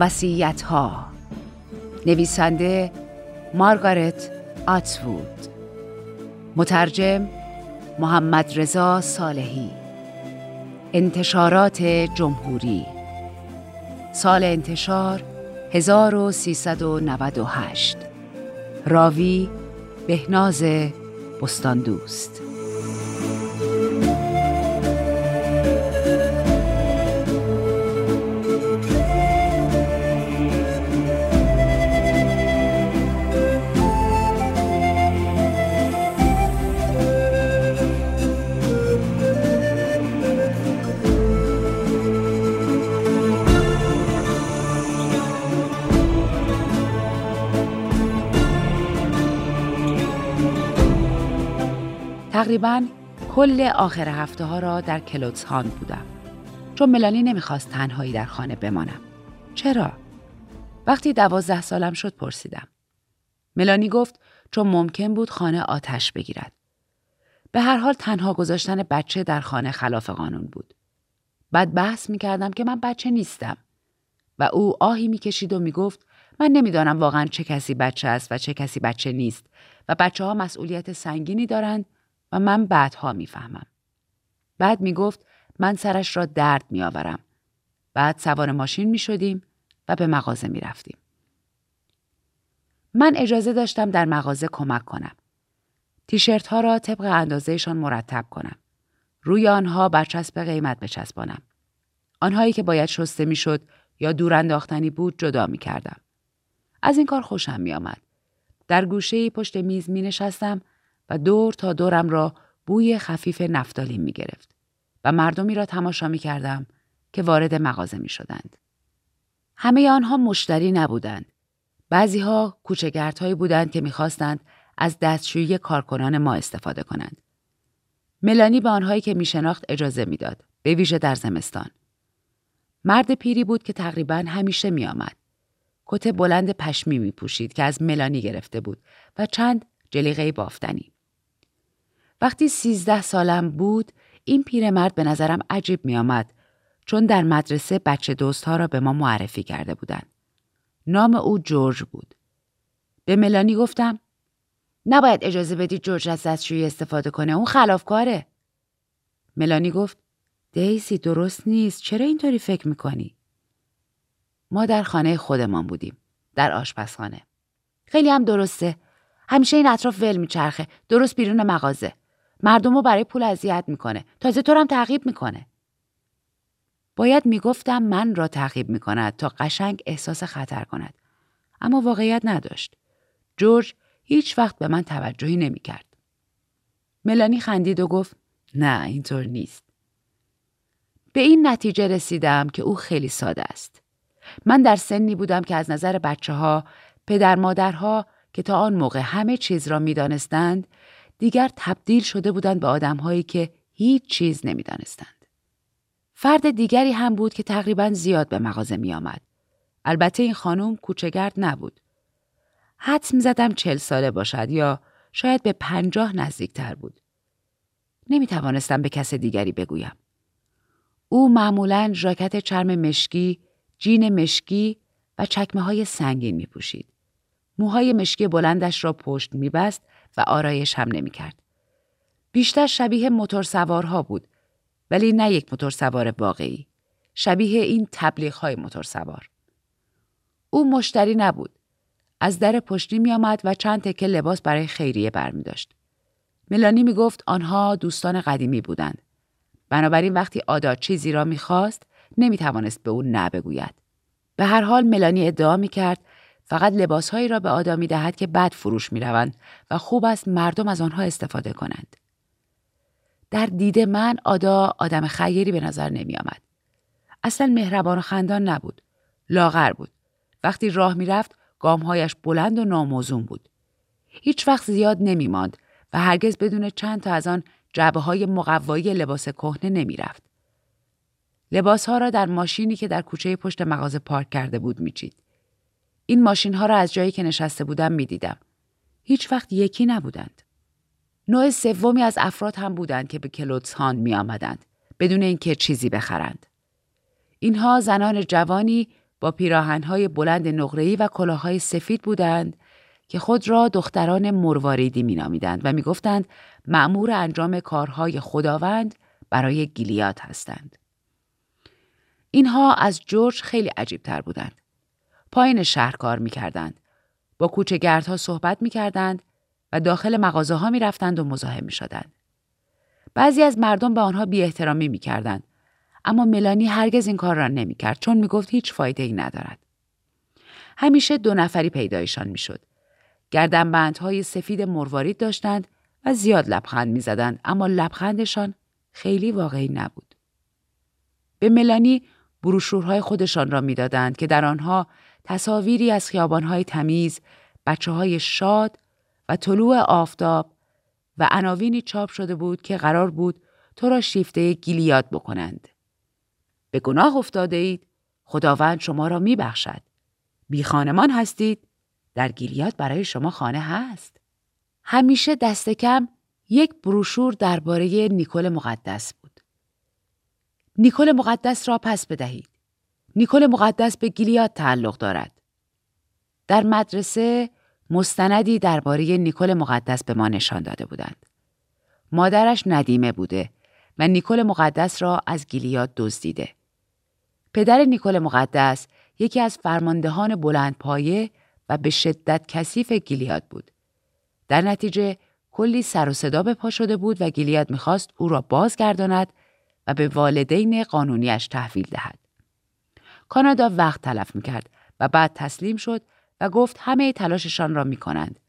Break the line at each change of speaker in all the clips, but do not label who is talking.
وسیعت ها نویسنده مارگارت آتوود مترجم محمد رضا صالحی. انتشارات جمهوری. سال انتشار 1398 راوی بهناز بستاندوست. تقریبا کل آخر هفته ها را در کلوتسهان بودم. چون ملانی نمی‌خواست تنهایی در خانه بمانم. چرا؟ وقتی دوازده سالم شد پرسیدم. ملانی گفت چون ممکن بود خانه آتش بگیرد. به هر حال تنها گذاشتن بچه در خانه خلاف قانون بود. بعد بحث می کردم که من بچه نیستم. و او آهی می کشید و می گفت من نمی‌دانم واقعا چه کسی بچه است و چه کسی بچه نیست و بچه ها مسئولیت سنگینی دارند و من بعدها می‌فهمم. بعد می‌گفت من سرش را درد میآورم. بعد سوار ماشین می شدیم و به مغازه می رفتیم. من اجازه داشتم در مغازه کمک کنم. تیشرت ها را طبق اندازهشان مرتب کنم. روی آنها برچسب قیمت بچسبانم. آنهایی که باید شسته می‌شد یا دور انداختنی بود جدا می کردم. از این کار خوشم می آمد. در گوشه پشت میز می نشستم و دور تا دورم را بوی خفیف نفتالین می گرفت و مردمی را تماشا می کردم که وارد مغازه می شدند. همه آنها مشتری نبودند. بعضی ها کوچگردهایی بودند که می‌خواستند از دستشویی کارکنان ما استفاده کنند. ملانی به آنهایی که می شناخت اجازه می‌داد، به ویژه در زمستان. مرد پیری بود که تقریبا همیشه می آمد. کت بلند پشمی می پوشید که از ملانی گرفته بود و چند جلیقه بافتنی. وقتی سیزده سالم بود این پیرمرد به نظرم عجیب می آمد چون در مدرسه بچه دوست را به ما معرفی کرده بودند. نام او جورج بود. به ملانی گفتم نباید اجازه بدی جورج از دستشویی استفاده کنه اون خلافکاره. ملانی گفت دیسی درست نیست چرا اینطوری فکر می‌کنی؟ ما در خانه خودمان بودیم. در آشپزخانه. خیلی هم درسته. همیشه این اطراف ول میچرخه. درست بیرون مغازه. مردم رو برای پول اذیت می‌کنه. تازه تو هم تعقیب می‌کنه. باید می‌گفتم من را تعقیب می‌کند تا قشنگ احساس خطر کند. اما واقعیت نداشت. جورج هیچ وقت به من توجهی نمی‌کرد. ملانی خندید و گفت نه اینطور نیست. به این نتیجه رسیدم که او خیلی ساده است. من در سنی بودم که از نظر بچه ها پدر مادرها که تا آن موقع همه چیز را می‌دانستند دیگر تبدیل شده بودند به آدمهایی که هیچ چیز نمی‌دانستند. فرد دیگری هم بود که تقریبا زیاد به مغازه می آمد. البته این خانم کوچگرد نبود. حدس می زدم چل ساله باشد یا شاید به پنجاه نزدیکتر بود. نمی توانستم به کس دیگری بگویم. او معمولا ژاکت چرم مشکی، جین مشکی و چکمه های سنگین می پوشید. موهای مشکی بلندش را پشت میبست و آرایش هم نمی‌کرد. بیشتر شبیه موتور سوارها بود ولی نه یک موتور سوار واقعی. شبیه این تبلیغ های موتور سوار. او مشتری نبود. از در پشتی می آمد و چند تکه لباس برای خیریه برمی داشت. ملانی می گفت آنها دوستان قدیمی بودند. بنابراین وقتی آدا چیزی را می‌خواست نمی توانست به او نه بگوید. به هر حال ملانی ادعا می کرد فقط لباسهایی را به آدا می دهد که بد فروش می روند و خوب است مردم از آنها استفاده کنند. در دید من آدا آدم خیری به نظر نمی آمد. اصلا مهربان و خندان نبود. لاغر بود. وقتی راه می رفت گامهایش بلند و ناموزون بود. هیچ وقت زیاد نمی ماند و هرگز بدون چند تا از آن جعبه های مقوایی لباس کهنه نمی رفت. لباس ها را در ماشینی که در کوچه پشت مغازه پارک کرده بود میچید. این ماشین ها را از جایی که نشسته بودم می دیدم. هیچ وقت یکی نبودند. نوع سومی از افراد هم بودند که به کلوتسهان می آمدند بدون اینکه چیزی بخرند. اینها زنان جوانی با پیراهنهای بلند نقره‌ای و کلاههای سفید بودند که خود را دختران مرواریدی مینامیدند و می‌گفتند مأمور انجام کارهای خداوند برای گیلیات هستند. اینها از جورج خیلی عجیب تر بودند. پایین شهر کار می‌کردند. با کوچهگردها صحبت می‌کردند و داخل مغازه ها می رفتند و مزاحم می شدند. بعضی از مردم به آنها بی احترامی می کردند. اما ملانی هرگز این کار را نمی کرد چون می گفت هیچ فایده ای ندارد. همیشه دو نفری پیدایشان می شد. گردنبندهای سفید مروارید داشتند و زیاد لبخند می زدند اما لبخندشان خیلی واقعی نبود. به ملانی بروشورهای خودشان را می‌دادند که در آنها تصاویری از خیابانهای تمیز، بچه های شاد و طلوع آفتاب و عناوینی چاپ شده بود که قرار بود تو را شیفته گیلیاد بکنند. به گناه افتاده اید، خداوند شما را می بخشد. بی خانمان هستید، در گیلیاد برای شما خانه هست. همیشه دست کم یک بروشور درباره نیکل مقدس بود. نیکل مقدس را پس بدهید. نیکل مقدس به گیلیاد تعلق دارد. در مدرسه مستندی درباره نیکل مقدس به ما نشان داده بودند. مادرش ندیمه بوده و نیکل مقدس را از گیلیاد دزدیده. پدر نیکل مقدس یکی از فرماندهان بلند پایه و به شدت کثیف گیلیاد بود. در نتیجه کلی سر و صدا به پا شده بود و گیلیاد می‌خواست او را بازگرداند و به والدین قانونیش تحویل دهد. کانادا وقت تلف می‌کرد و بعد تسلیم شد و گفت همه تلاششان را می کنند.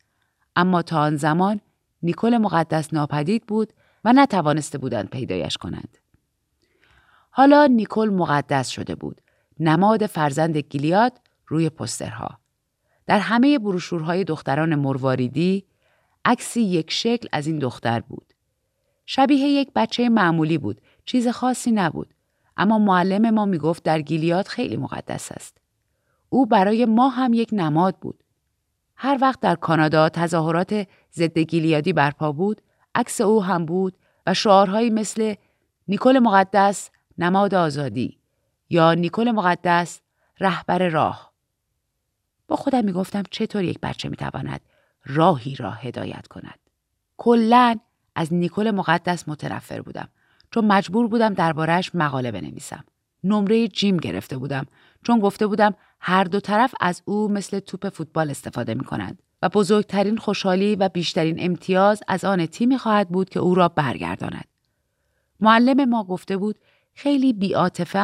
اما تا آن زمان نیکل مقدس ناپدید بود و نتوانسته بودند پیدایش کنند. حالا نیکل مقدس شده بود. نماد فرزند گیلیاد روی پسترها. در همه بروشورهای دختران مرواریدی عکسی یک شکل از این دختر بود. شبیه یک بچه معمولی بود. چیز خاصی نبود. اما معلم ما می‌گفت در گیلیاد خیلی مقدس است. او برای ما هم یک نماد بود. هر وقت در کانادا تظاهرات ضد گیلیادی برپا بود، عکس او هم بود و شعارهایی مثل نیکل مقدس نماد آزادی یا نیکل مقدس رهبر راه. با خودم می گفتم چطور یک بچه می تواند راهی را هدایت کند. کلا از نیکل مقدس متنفر بودم چون مجبور بودم دربارهش مقاله بنویسم. نمره جیم گرفته بودم چون گفته بودم هر دو طرف از او مثل توپ فوتبال استفاده می کنند و بزرگترین خوشحالی و بیشترین امتیاز از آن تیمی خواهد بود که او را برگرداند. معلم ما گفته بود خیلی بیاتفه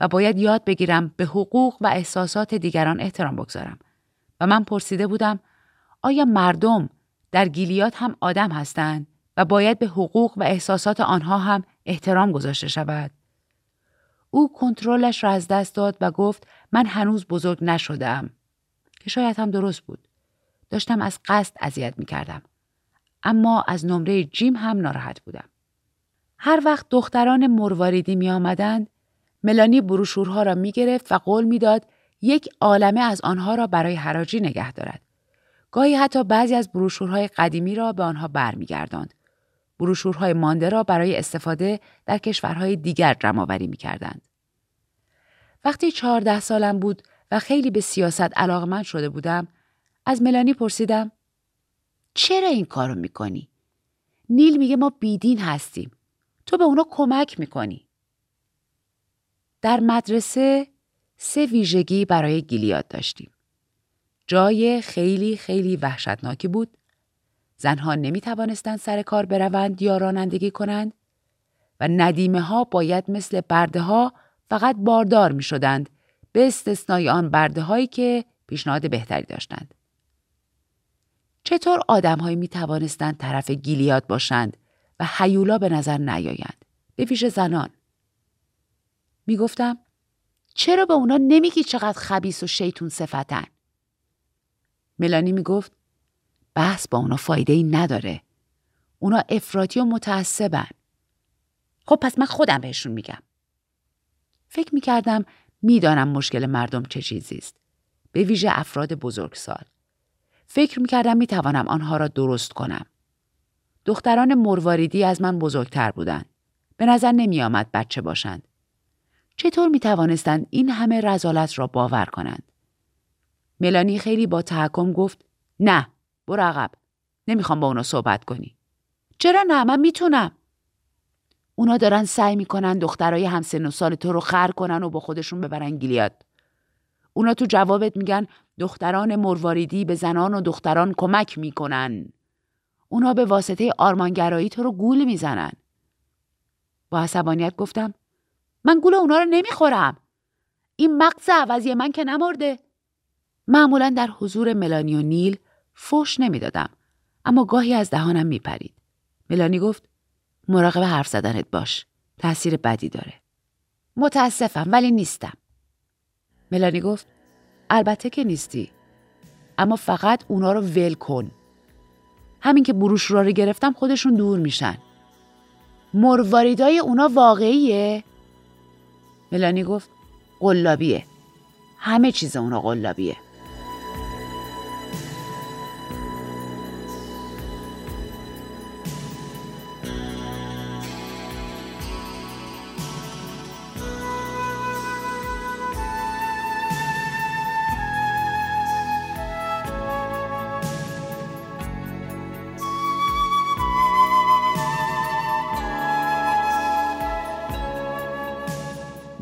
و باید یاد بگیرم به حقوق و احساسات دیگران احترام بگذارم و من پرسیده بودم آیا مردم در گیلیات هم آدم هستند و باید به حقوق و احساسات آنها هم احترام گذاشته شود؟ او کنترلش را از دست داد و گفت من هنوز بزرگ نشدم که شاید هم درست بود داشتم از قصد اذیت می کردم. اما از نمره جیم هم ناراحت بودم. هر وقت دختران مرواریدی می آمدند، ملانی بروشورها را می گرفت و قول می‌داد یک عالمه از آنها را برای حراجی نگه دارد. گاهی حتی بعضی از بروشورهای قدیمی را به آنها برمیگرداند. بروشورهای مانده را برای استفاده در کشورهای دیگر جمعآوری می کردند. وقتی چهارده سالم بود و خیلی به سیاست علاقمند شده بودم، از ملانی پرسیدم چرا این کارو می‌کنی؟ نیل میگه ما بیدین هستیم. تو به اونا کمک می‌کنی. در مدرسه سه ویژگی برای گیلیاد داشتیم. جای خیلی خیلی وحشتناکی بود. زنها نمی توانستند سر کار بروند یا رانندگی کنند و ندیمه ها باید مثل برده ها فقط باردار می شدند به استثنای آن برده هایی که پیشنهاد بهتری داشتند. چطور آدمهایی می توانستند طرف گیلیاد باشند و حیولا به نظر نیایند؟ به ویژه زنان. می گفتم چرا به اونا نمیگی چقدر خبیس و شیطون صفتن؟ ملانی می گفت بحث با اونا فایده ای نداره اونا افراطی و متعصبن خب پس من خودم بهشون میگم فکر می کردم می‌دانم مشکل مردم چه چیزی است به ویژه افراد بزرگسال فکر می‌کردم می‌توانم آنها را درست کنم. دختران مرواریدی از من بزرگتر بودند. به نظر نمی آمد بچه باشند. چطور می توانستند این همه رزالت را باور کنند؟ ملانی خیلی با تحکم گفت نه برو عقب نمی‌خوام با اونا صحبت کنی. چرا نه من می‌تونم. اونا دارن سعی می‌کنن دخترای همسن و سال تو رو خر کنن و با خودشون ببرن گیلیاد. اونا تو جوابت میگن دختران مرواریدی به زنان و دختران کمک می‌کنن. اونا به واسطه آرمانگرایی تو رو گول می‌زنن. با عصبانیت گفتم من گول اونا رو نمی‌خورم. این مغز عوضی من که نمرده. معمولا در حضور ملانی و نیل فوش نمی‌دادم اما گاهی از دهانم میپرید. ملانی گفت مراقب حرف زدنت باش. تاثیر بدی داره. متاسفم ولی نیستم. ملانی گفت البته که نیستی اما فقط اونا رو ول کن همین که بروش را رو گرفتم خودشون دور میشن مرواریدای اونا واقعیه؟ ملانی گفت قلابیه همه چیز اونا قلابیه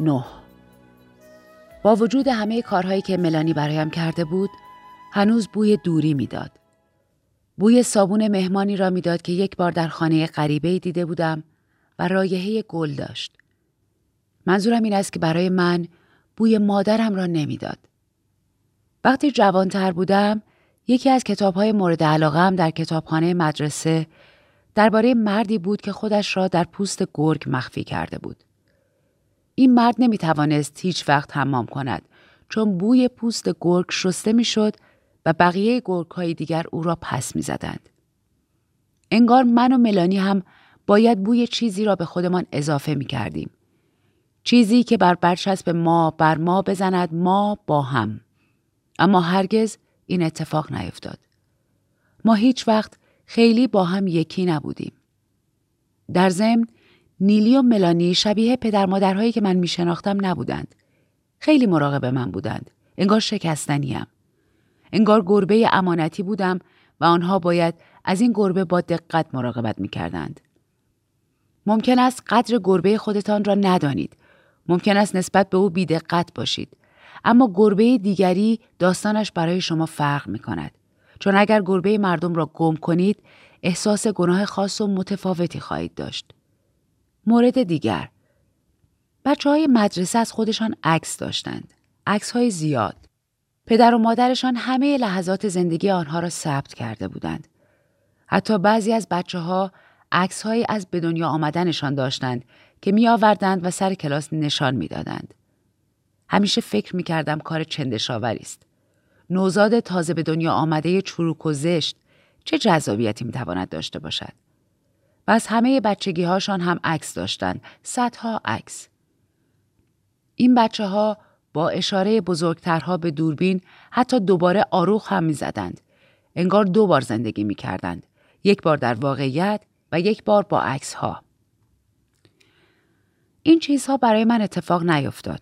نه با وجود همه کارهایی که ملانی برایم کرده بود هنوز بوی دوری می‌داد. بوی صابون مهمانی را می‌داد که یک بار در خانه غریبه دیده بودم و رایحه گل داشت. منظورم این است که برای من بوی مادرم را نمی‌داد. وقتی جوانتر بودم یکی از کتابهای مورد علاقه در کتابخانه مدرسه درباره مردی بود که خودش را در پوست گرگ مخفی کرده بود. این مرد نمی توانست هیچ وقت حمام کند چون بوی پوست گرگ شسته می شد و بقیه گرگ های دیگر او را پس می زدند. انگار من و ملانی هم باید بوی چیزی را به خودمان اضافه می کردیم. چیزی که بر برچسب ما بر ما بزند ما با هم. اما هرگز این اتفاق نیفتاد. ما هیچ وقت خیلی با هم یکی نبودیم. در ضمن نیلی و ملانی شبیه پدر مادرهایی که من می شناختم نبودند. خیلی مراقب من بودند. انگار شکستنیم. انگار گربه امانتی بودم و آنها باید از این گربه با دقت مراقبت می کردند. ممکن است قدر گربه خودتان را ندانید. ممکن است نسبت به او بیدقت باشید. اما گربه دیگری داستانش برای شما فرق می کند. چون اگر گربه مردم را گم کنید احساس گناه خاص و متفاوتی خواهید داشت. مورد دیگر بچه های مدرسه از خودشان عکس داشتند. عکس های زیاد. پدر و مادرشان همه لحظات زندگی آنها را ثبت کرده بودند. حتی بعضی از بچه ها عکس از به دنیا آمدنشان داشتند که می آوردند و سر کلاس نشان می دادند. همیشه فکر می کردم کار چندشاوری است. نوزاد تازه به دنیا آمده چروک و زشت چه جذابیتی می تواند داشته باشد؟ و از همه بچگی هاشان هم عکس داشتند. صدها عکس. این بچه ها با اشاره بزرگترها به دوربین حتی دوباره آروخ هم می زدند. انگار دو بار زندگی می کردند. یک بار در واقعیت و یک بار با عکس ها. این چیزها برای من اتفاق نیفتاد.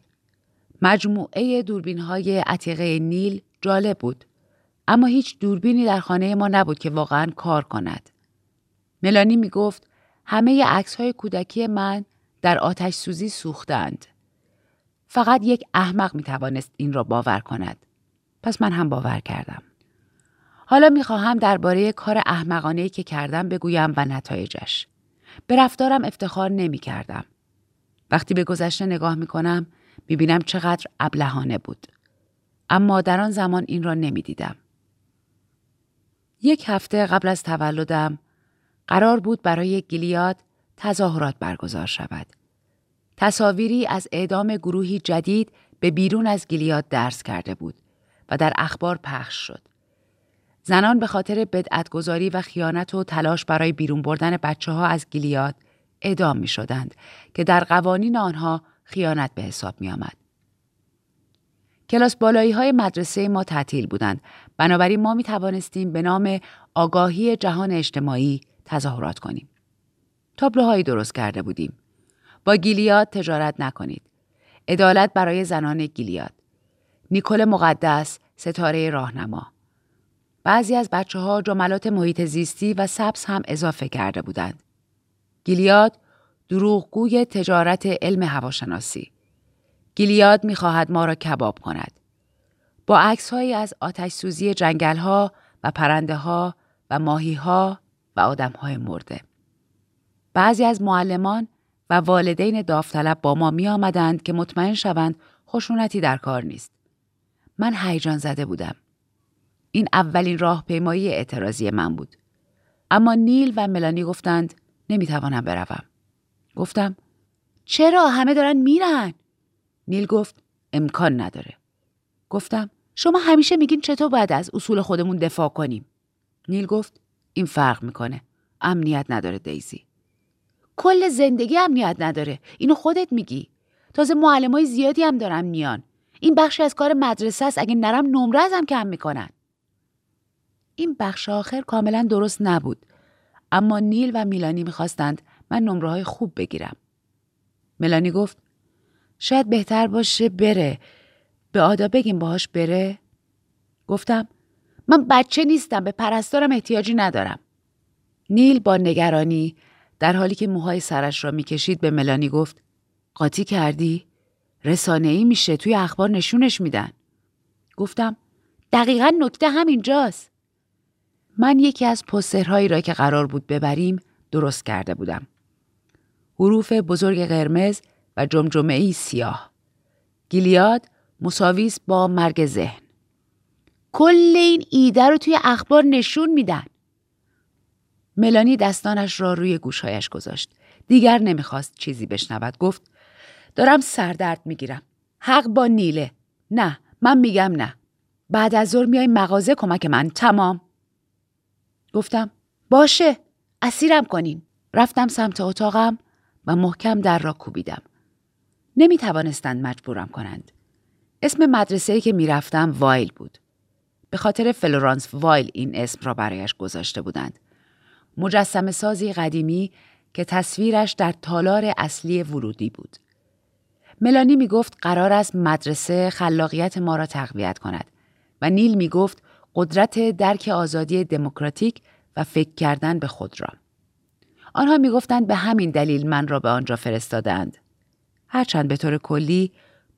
مجموعه دوربین های عتیقه نیل جالب بود. اما هیچ دوربینی در خانه ما نبود که واقعا کار کند. ملانی می گفت همه عکس های کودکی من در آتش سوزی سوختند. فقط یک احمق می توانست این را باور کند. پس من هم باور کردم. حالا می خواهم درباره کار احمقانه که کردم بگویم و نتایجش. به رفتارم افتخار نمی کردم. وقتی به گذشته نگاه می کنم می بینم چقدر ابلهانه بود. اما در آن زمان این را نمی دیدم. یک هفته قبل از تولدم قرار بود برای گیلیاد تظاهرات برگزار شود. تصاویری از اعدام گروهی جدید به بیرون از گیلیاد درس کرده بود و در اخبار پخش شد. زنان به خاطر بدعتگذاری و خیانت و تلاش برای بیرون بردن بچه ها از گیلیاد اعدام می شدند که در قوانین آنها خیانت به حساب می آمد. کلاس بالایی های مدرسه ما تعطیل بودند بنابراین ما می توانستیم به نام آگاهی جهان اجتماعی تظاهرات کنیم. تابلوهایی درست کرده بودیم. با گیلیاد تجارت نکنید. عدالت برای زنان گیلیاد. نیکل مقدس ستاره راهنما. بعضی از بچه ها جملات محیط زیستی و سبز هم اضافه کرده بودند. گیلیاد دروغگوی تجارت علم هواشناسی. گیلیاد می‌خواهد ما را کباب کند. با عکس از آتش سوزی جنگل ها و پرنده ها و ماهی ها و آدم های مرده. بعضی از معلمان و والدین داوطلب با ما می آمدند که مطمئن شوند خشونتی در کار نیست. من هیجان زده بودم. این اولین راهپیمایی اعتراضی من بود. اما نیل و ملانی گفتند نمی‌توانم بروم. گفتم چرا همه دارن میرن؟ نیل گفت امکان نداره. گفتم شما همیشه میگین چطور باید از اصول خودمون دفاع کنیم؟ نیل گفت این فرق می‌کنه. امنیت نداره دیزی. کل زندگی امنیت نداره. اینو خودت میگی. تازه معلمای زیادی هم دارن میان. این بخشی از کار مدرسه است اگه نرم نمره ازم کم می‌کنن. این بخش آخر کاملا درست نبود. اما نیل و میلانی می‌خواستند من نمره های خوب بگیرم. ملانی گفت شاید بهتر باشه بره. به آدا بگیم باهاش بره؟ گفتم من بچه نیستم به پرستارم احتیاجی ندارم. نیل با نگرانی در حالی که موهای سرش را می‌کشید به ملانی گفت قاطی کردی؟ رسانه ای میشه توی اخبار نشونش میدن. گفتم دقیقا نکته همینجاست. من یکی از پسترهایی را که قرار بود ببریم درست کرده بودم. حروف بزرگ قرمز و جمجمه ای سیاه. گیلیاد مساویس با مرگ ذهن. کل این ایده رو توی اخبار نشون میدن. ملانی دستانش را روی گوشهایش گذاشت. دیگر نمی‌خواست چیزی بشنود. گفت دارم سردرد می‌گیرم. حق با نیله. نه من میگم نه. بعد از ظهر میای مغازه کمک من تمام. گفتم باشه اسیرم کنین. رفتم سمت اتاقم و محکم در را کوبیدم. نمی توانستند مجبورم کنند. اسم مدرسه‌ای که می‌رفتم وایل بود. به خاطر فلورانس وایل این اسم را برایش گذاشته بودند. مجسمه سازی قدیمی که تصویرش در تالار اصلی ورودی بود. ملانی می گفت قرار است مدرسه خلاقیت ما را تقویت کند و نیل می گفت قدرت درک آزادی دموکراتیک و فکر کردن به خود را. آنها می گفتند به همین دلیل من را به آنجا فرستادند. هرچند به طور کلی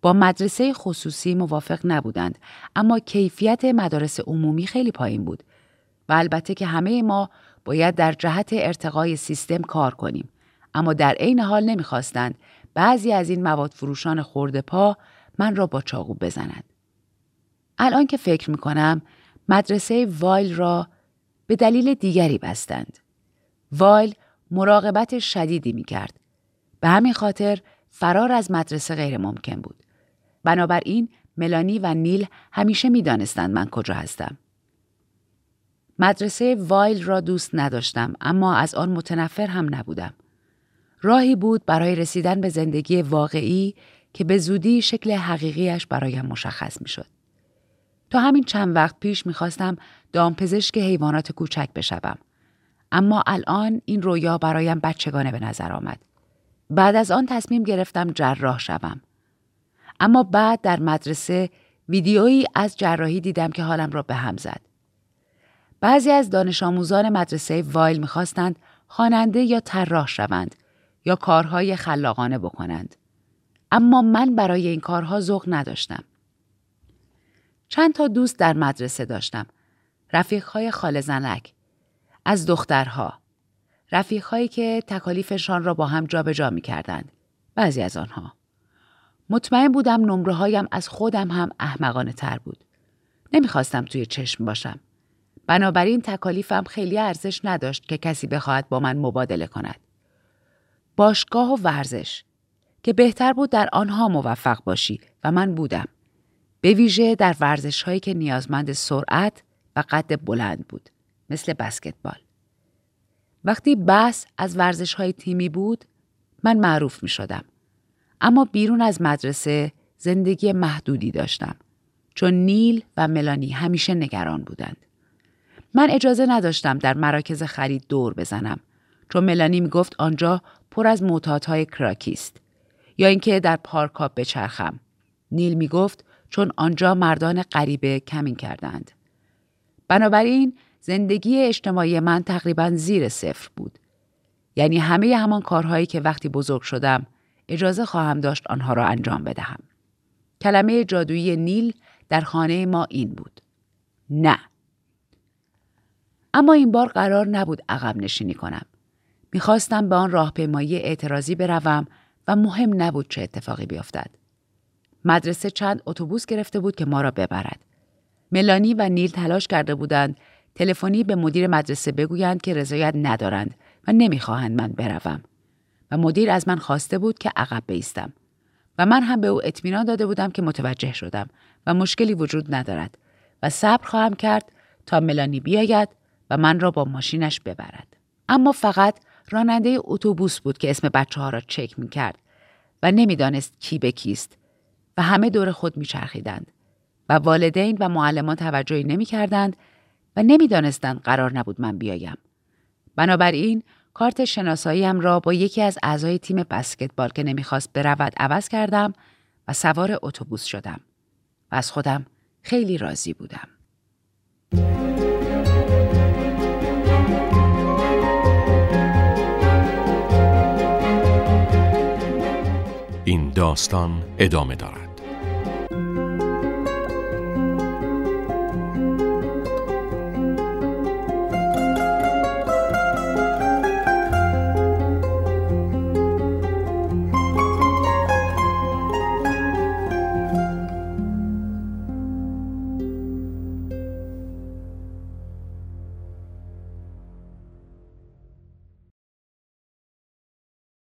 با مدرسه خصوصی موافق نبودند اما کیفیت مدارس عمومی خیلی پایین بود و البته که همه ما باید در جهت ارتقای سیستم کار کنیم. اما در عین حال نمی‌خواستند بعضی از این مواد فروشان خورده پا من را با چاقو بزنند. الان که فکر می کنم مدرسه وایل را به دلیل دیگری بستند. وایل مراقبت شدیدی می کرد به همین خاطر فرار از مدرسه غیر ممکن بود. بنابراین ملانی و نیل همیشه می دانستند من کجا هستم. مدرسه وایل را دوست نداشتم اما از آن متنفر هم نبودم. راهی بود برای رسیدن به زندگی واقعی که به زودی شکل حقیقیش برایم مشخص می شد. تا همین چند وقت پیش می‌خواستم دامپزشک حیوانات کوچک بشوم. اما الان این رویا برایم بچگانه به نظر آمد. بعد از آن تصمیم گرفتم جراح شوم. اما بعد در مدرسه ویدیویی از جراحی دیدم که حالم را به هم زد. بعضی از دانش آموزان مدرسه وایل می‌خواستند خواننده یا طراح شوند یا کارهای خلاقانه بکنند. اما من برای این کارها ذوق نداشتم. چند تا دوست در مدرسه داشتم. رفیقهای خال زنک. از دخترها. رفیقهایی که تکالیفشان را با هم جابجا جا می کردند. بعضی از آنها. مطمئن بودم نمره هایم از خودم هم احمقانه تر بود. نمی‌خواستم توی چشم باشم. بنابراین تکالیفم خیلی ارزش نداشت که کسی بخواهد با من مبادله کند. باشگاه و ورزش که بهتر بود در آنها موفق باشی و من بودم. به ویژه در ورزش هایی که نیازمند سرعت و قد بلند بود مثل بسکتبال. وقتی بحث از ورزش های تیمی بود من معروف می شدم. اما بیرون از مدرسه زندگی محدودی داشتم چون نیل و ملانی همیشه نگران بودند. من اجازه نداشتم در مراکز خرید دور بزنم چون ملانی می گفت آنجا پر از معتادهای کراکی است یا اینکه در پارکا بچرخم. نیل می گفت چون آنجا مردان غریبه کمین کردند. بنابراین زندگی اجتماعی من تقریبا زیر صفر بود. یعنی همه همان کارهایی که وقتی بزرگ شدم اجازه خواهم داشت آنها را انجام بدهم. کلمه جادویی نیل در خانه ما این بود. نه. اما این بار قرار نبود عقب نشینی کنم. می‌خواستم به آن راهپیمایی اعتراضی بروم و مهم نبود چه اتفاقی بیفتد. مدرسه چند اتوبوس گرفته بود که ما را ببرد. ملانی و نیل تلاش کرده بودند تلفنی به مدیر مدرسه بگویند که رضایت ندارند و نمی‌خواهند من بروم. و مدیر از من خواسته بود که عقب بیستم. و من هم به او اطمینان داده بودم که متوجه شدم و مشکلی وجود ندارد و صبر خواهم کرد تا ملانی بیاید و من را با ماشینش ببرد. اما فقط راننده اتوبوس بود که اسم بچه ها را چک می کرد و نمی‌دانست کی به کیست و همه دور خود میچرخیدند و والدین و معلمان توجهی نمی کردند و نمی‌دانستند قرار نبود من بیایم. بنابراین کارت شناساییم را با یکی از اعضای تیم بسکتبال که نمی‌خواست برود عوض کردم و سوار اتوبوس شدم و از خودم خیلی راضی بودم.
این داستان ادامه دارد.